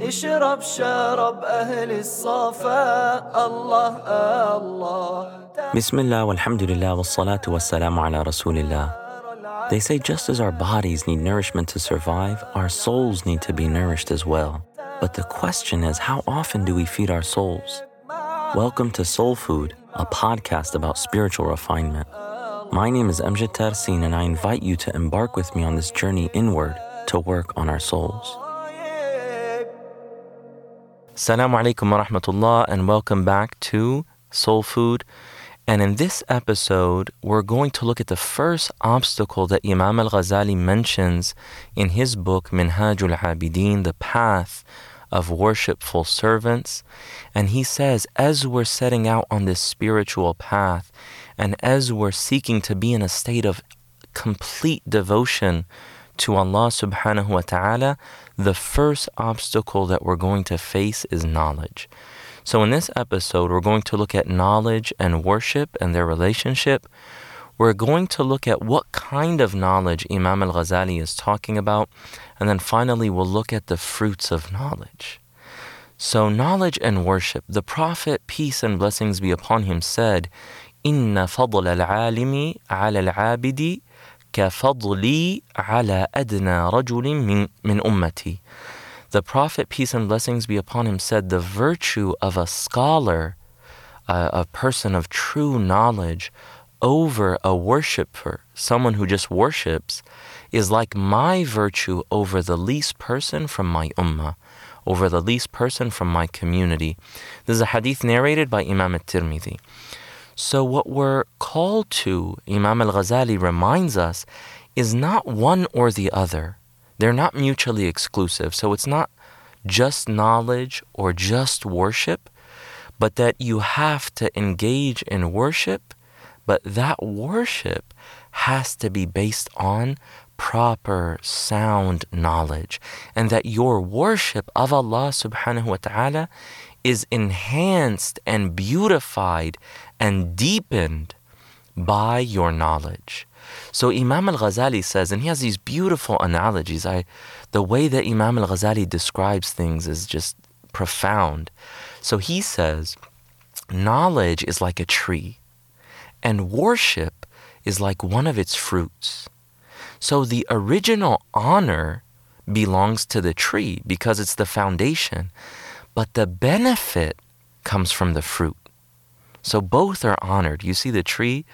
اشرب شرب أهل الصفا الله الله Bismillah, walhamdulillah, wassalatu wassalamu ala rasulillah. They say just as our bodies need nourishment to survive, our souls need to be nourished as well. But the question is, how often do we feed our souls? Welcome to Soul Food, a podcast about spiritual refinement. My name is Amjad Tarsin, and I invite you to embark with me on this journey inward to work on our souls. Assalamu alaikum wa rahmatullah, and welcome back to Soul Food. And in this episode, we're going to look at the first obstacle that Imam al Ghazali mentions in his book Minhajul Abidin, The Path of Worshipful Servants. And he says, as we're setting out on this spiritual path, and as we're seeking to be in a state of complete devotion to Allah subhanahu wa ta'ala, the first obstacle that we're going to face is knowledge. So, in this episode, we're going to look at knowledge and worship and their relationship. We're going to look at what kind of knowledge Imam al Ghazali is talking about. And then finally, we'll look at the fruits of knowledge. So, knowledge and worship. The Prophet, peace and blessings be upon him, said, إن فضل العالم على العابد كفضلي على أدنى رجل من, من أمتي. The Prophet, peace and blessings be upon him, said, The virtue of a scholar, uh, a person of true knowledge, over a worshiper, someone who just worships, is like my virtue over the least person from my ummah, over the least person from my community. This is a hadith narrated by Imam at-Tirmidhi. So, what we're called to, Imam al Ghazali reminds us, is not one or the other. They're not mutually exclusive. So, it's not just knowledge or just worship, but that you have to engage in worship, but that worship has to be based on proper, sound knowledge, and that your worship of Allah subhanahu wa ta'ala is enhanced and beautified and deepened by your knowledge. So Imam al-Ghazali says, and he has these beautiful analogies. I, the way that Imam al-Ghazali describes things is just profound. So he says, knowledge is like a tree, and worship is like one of its fruits. So the original honor belongs to the tree because it's the foundation, but the benefit comes from the fruit. So both are honored. You see the tree?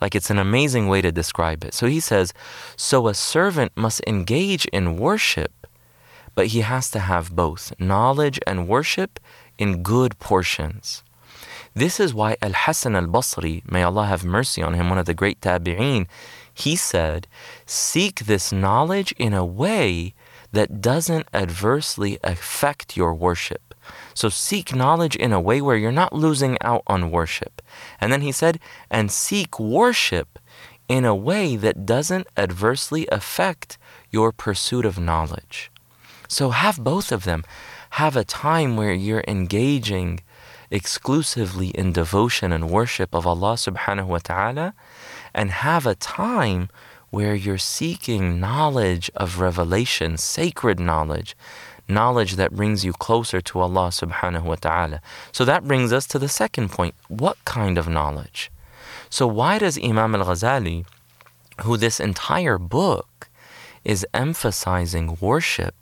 Like it's an amazing way to describe it. So he says, So a servant must engage in worship, but he has to have both knowledge and worship in good portions. This is why Al Hasan al Basri, may Allah have mercy on him, one of the great tabi'een, he said, Seek this knowledge in a way that doesn't adversely affect your worship. So seek knowledge in a way where you're not losing out on worship. And then he said, and seek worship in a way that doesn't adversely affect your pursuit of knowledge. So have both of them. Have a time where you're engaging exclusively in devotion and worship of Allah subhanahu wa ta'ala, and have a time where you're seeking knowledge of revelation, sacred knowledge, knowledge that brings you closer to Allah subhanahu wa ta'ala. So that brings us to the second point. What kind of knowledge? So why does Imam al-Ghazali, who this entire book is emphasizing worship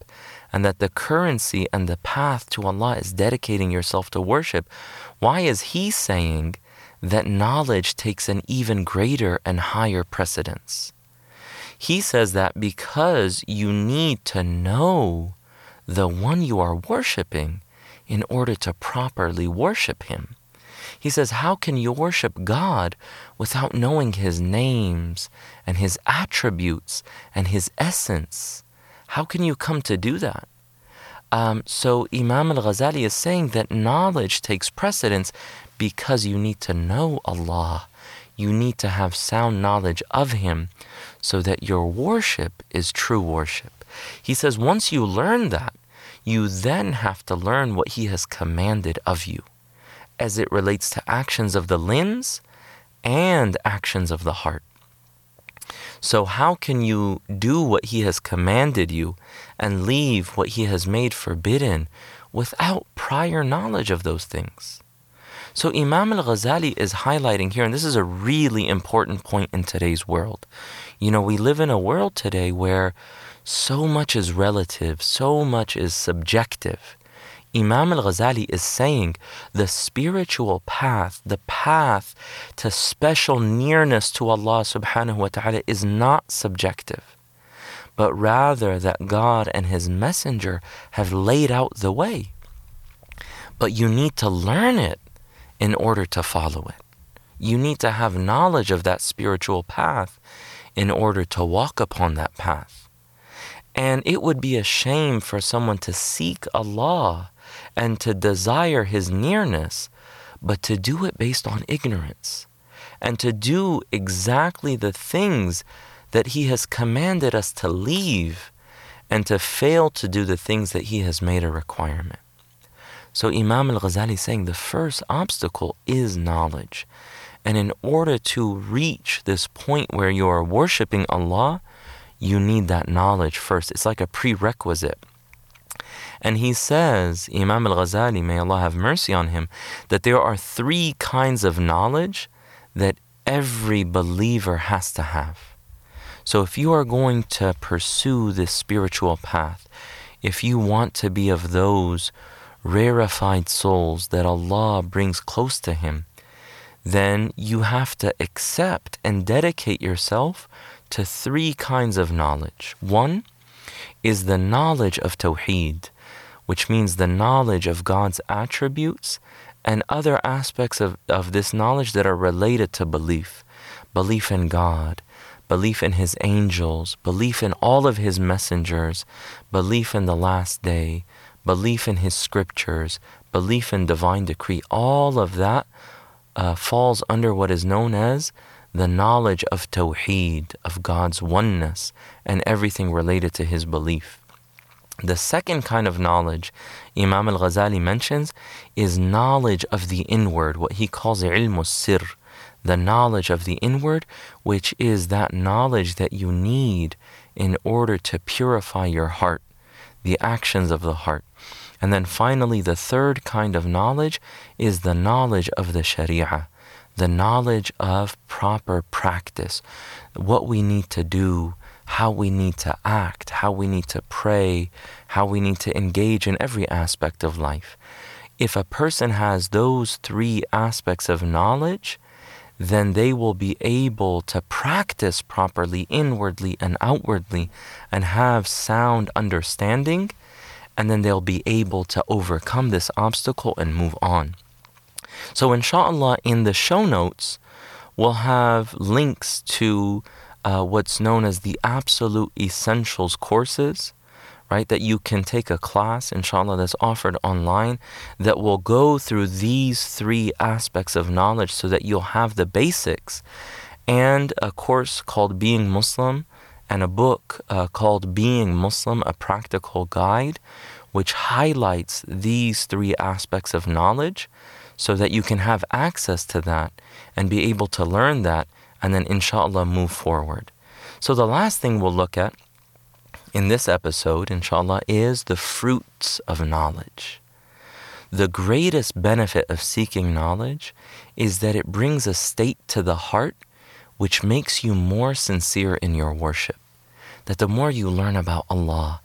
and that the currency and the path to Allah is dedicating yourself to worship, why is he saying that knowledge takes an even greater and higher precedence? He says that because you need to know the one you are worshiping in order to properly worship Him. He says, How can you worship God without knowing His names and His attributes and His essence? How can you come to do that? Um, so, Imam al Ghazali is saying that knowledge takes precedence because you need to know Allah. You need to have sound knowledge of Him so that your worship is true worship. He says, once you learn that, you then have to learn what He has commanded of you as it relates to actions of the limbs and actions of the heart. So, how can you do what He has commanded you and leave what He has made forbidden without prior knowledge of those things? So, Imam al Ghazali is highlighting here, and this is a really important point in today's world. You know, we live in a world today where so much is relative, so much is subjective. Imam al Ghazali is saying the spiritual path, the path to special nearness to Allah subhanahu wa ta'ala is not subjective, but rather that God and His Messenger have laid out the way. But you need to learn it in order to follow it. You need to have knowledge of that spiritual path in order to walk upon that path. And it would be a shame for someone to seek Allah and to desire His nearness, but to do it based on ignorance and to do exactly the things that He has commanded us to leave and to fail to do the things that He has made a requirement. So Imam al-Ghazali is saying the first obstacle is knowledge. And in order to reach this point where you are worshiping Allah, you need that knowledge first. It's like a prerequisite. And he says, Imam al Ghazali, may Allah have mercy on him, that there are three kinds of knowledge that every believer has to have. So if you are going to pursue this spiritual path, if you want to be of those rarefied souls that Allah brings close to Him, then you have to accept and dedicate yourself to three kinds of knowledge. One is the knowledge of Tawheed, which means the knowledge of God's attributes and other aspects of, of this knowledge that are related to belief belief in God, belief in His angels, belief in all of His messengers, belief in the last day, belief in His scriptures, belief in divine decree. All of that uh, falls under what is known as the knowledge of Tawheed, of God's oneness, and everything related to His belief. The second kind of knowledge Imam al Ghazali mentions is knowledge of the inward, what he calls ilm sir, the knowledge of the inward, which is that knowledge that you need in order to purify your heart, the actions of the heart. And then finally, the third kind of knowledge is the knowledge of the Sharia, the knowledge of proper practice, what we need to do how we need to act, how we need to pray, how we need to engage in every aspect of life. If a person has those three aspects of knowledge, then they will be able to practice properly inwardly and outwardly and have sound understanding, and then they'll be able to overcome this obstacle and move on. So, inshallah, in the show notes, we'll have links to uh, what's known as the Absolute Essentials courses, right? That you can take a class, inshallah, that's offered online that will go through these three aspects of knowledge so that you'll have the basics, and a course called Being Muslim, and a book uh, called Being Muslim, a practical guide, which highlights these three aspects of knowledge so that you can have access to that and be able to learn that and then inshallah move forward. So the last thing we'll look at in this episode, inshallah, is the fruits of knowledge. The greatest benefit of seeking knowledge is that it brings a state to the heart which makes you more sincere in your worship. That the more you learn about Allah,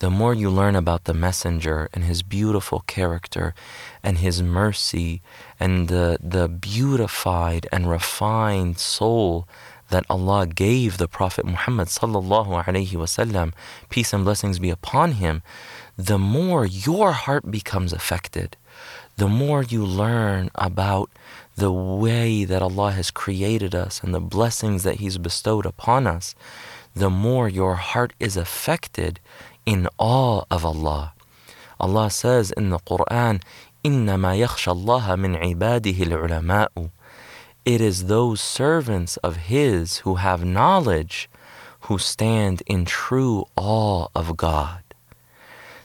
the more you learn about the Messenger and his beautiful character and his mercy and the, the beautified and refined soul that Allah gave the Prophet Muhammad sallallahu alaihi wasallam, peace and blessings be upon him, the more your heart becomes affected, the more you learn about the way that Allah has created us and the blessings that He's bestowed upon us, the more your heart is affected in awe of Allah. Allah says in the Quran, إِنَّمَا يَخْشَى اللَّهَ مِنْ عِبَادِهِ الْعُلَمَاءُ It is those servants of His who have knowledge who stand in true awe of God.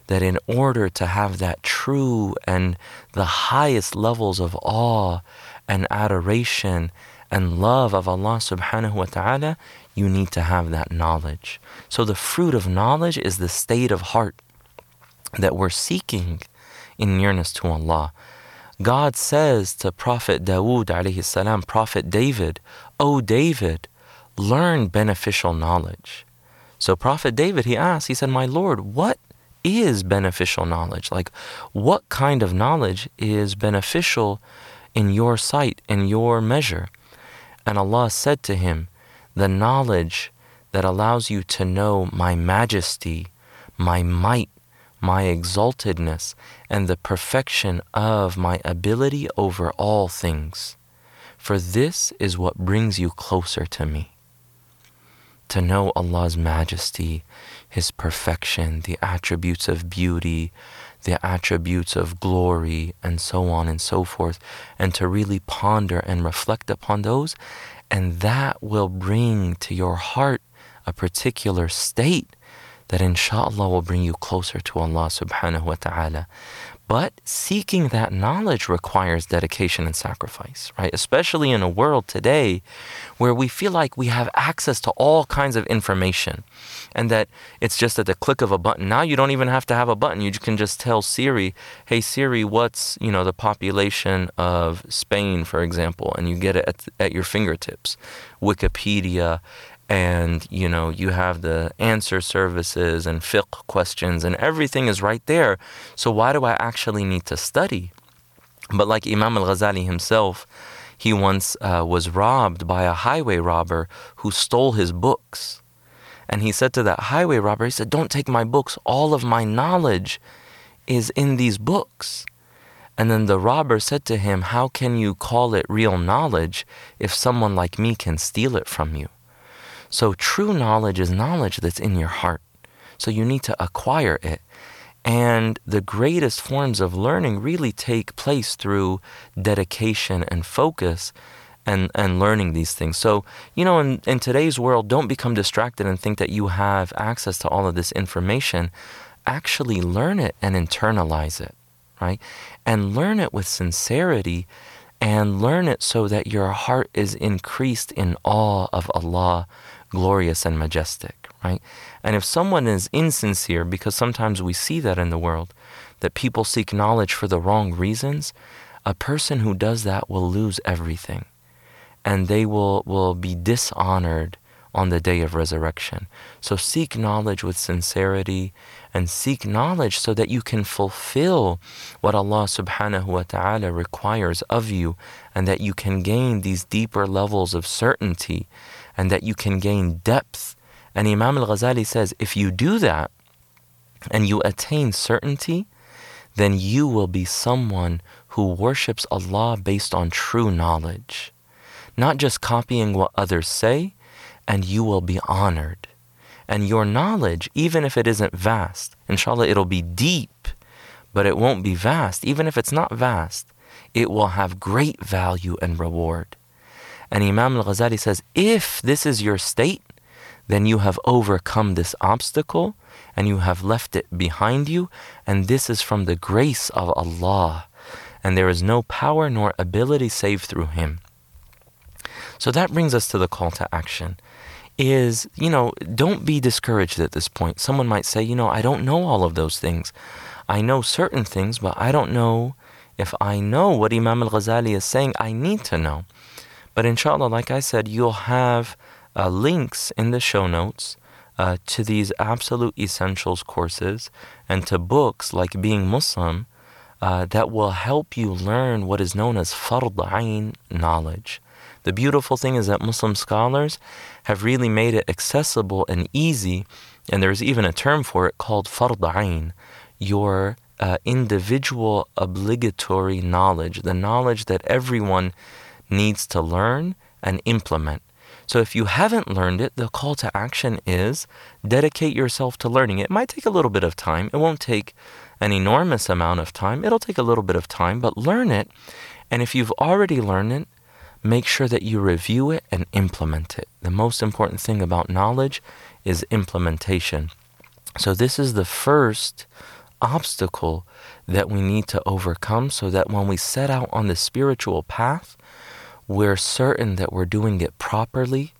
That in order to have that true and the highest levels of awe and adoration and love of Allah subhanahu wa ta'ala, you need to have that knowledge. So the fruit of knowledge is the state of heart that we're seeking in nearness to Allah. God says to Prophet Dawood alayhi salam, Prophet David, O David, learn beneficial knowledge. So Prophet David, he asked, he said, My Lord, what is beneficial knowledge? Like, what kind of knowledge is beneficial in your sight, in your measure? And Allah said to him, The knowledge that allows you to know my majesty, my might, my exaltedness, and the perfection of my ability over all things. For this is what brings you closer to me to know Allah's majesty, His perfection, the attributes of beauty, the attributes of glory, and so on and so forth, and to really ponder and reflect upon those. And that will bring to your heart a particular state that inshallah will bring you closer to Allah subhanahu wa ta'ala. But seeking that knowledge requires dedication and sacrifice, right? Especially in a world today where we feel like we have access to all kinds of information and that it's just at the click of a button. Now you don't even have to have a button. You can just tell Siri, "Hey Siri, what's, you know, the population of Spain, for example?" and you get it at, at your fingertips. Wikipedia and you know you have the answer services and fiqh questions and everything is right there. So why do i actually need to study? But like imam al-ghazali himself he once uh, was robbed by a highway robber who stole his books. And he said to that highway robber he said don't take my books. All of my knowledge is in these books. And then the robber said to him how can you call it real knowledge if someone like me can steal it from you so true knowledge is knowledge that's in your heart. So you need to acquire it. And the greatest forms of learning really take place through dedication and focus and, and learning these things. So, you know, in, in today's world, don't become distracted and think that you have access to all of this information. Actually learn it and internalize it, right? And learn it with sincerity and learn it so that your heart is increased in awe of Allah glorious and majestic, right? And if someone is insincere, because sometimes we see that in the world, that people seek knowledge for the wrong reasons, a person who does that will lose everything. And they will, will be dishonored on the day of resurrection. So seek knowledge with sincerity and seek knowledge so that you can fulfill what Allah subhanahu wa ta'ala requires of you and that you can gain these deeper levels of certainty and that you can gain depth. And Imam al Ghazali says if you do that and you attain certainty, then you will be someone who worships Allah based on true knowledge, not just copying what others say, and you will be honored. And your knowledge, even if it isn't vast, inshallah, it'll be deep, but it won't be vast. Even if it's not vast, it will have great value and reward. And Imam al Ghazali says, if this is your state, then you have overcome this obstacle and you have left it behind you. And this is from the grace of Allah. And there is no power nor ability save through Him. So that brings us to the call to action is, you know, don't be discouraged at this point. Someone might say, you know, I don't know all of those things. I know certain things, but I don't know if I know what Imam al Ghazali is saying, I need to know. But inshallah, like I said, you'll have uh, links in the show notes uh, to these absolute essentials courses and to books like Being Muslim uh, that will help you learn what is known as fard ayn knowledge. The beautiful thing is that Muslim scholars have really made it accessible and easy, and there's even a term for it called fard ayn, your uh, individual obligatory knowledge, the knowledge that everyone needs to learn and implement. So if you haven't learned it, the call to action is dedicate yourself to learning. It might take a little bit of time. It won't take an enormous amount of time. It'll take a little bit of time, but learn it. And if you've already learned it, make sure that you review it and implement it. The most important thing about knowledge is implementation. So this is the first obstacle that we need to overcome so that when we set out on the spiritual path, we're certain that we're doing it properly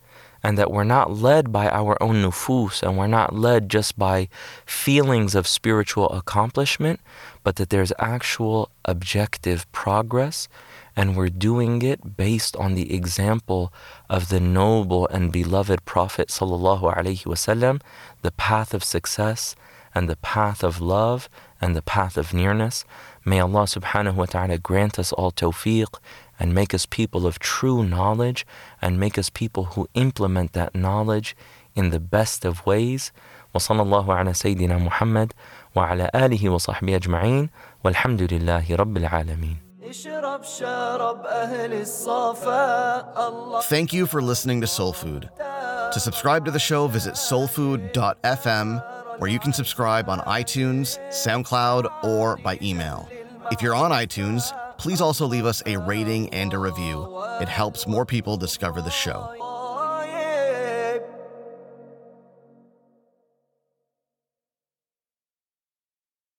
and that we're not led by our own nufus and we're not led just by feelings of spiritual accomplishment, but that there's actual objective progress and we're doing it based on the example of the noble and beloved Prophet sallallahu alaihi wasallam, the path of success and the path of love and the path of nearness. May Allah subhanahu wa ta'ala grant us all tawfiq and make us people of true knowledge and make us people who implement that knowledge in the best of ways. وصلى الله على سيدنا محمد وعلى آله وصحبه أجمعين والحمد لله رب العالمين اشرب شرب أهل الصفا الله Thank you for listening to Soul Food. To subscribe to the show, visit soulfood.fm, where you can subscribe on iTunes, SoundCloud, or by email. If you're on iTunes, please also leave us a rating and a review. It helps more people discover the show.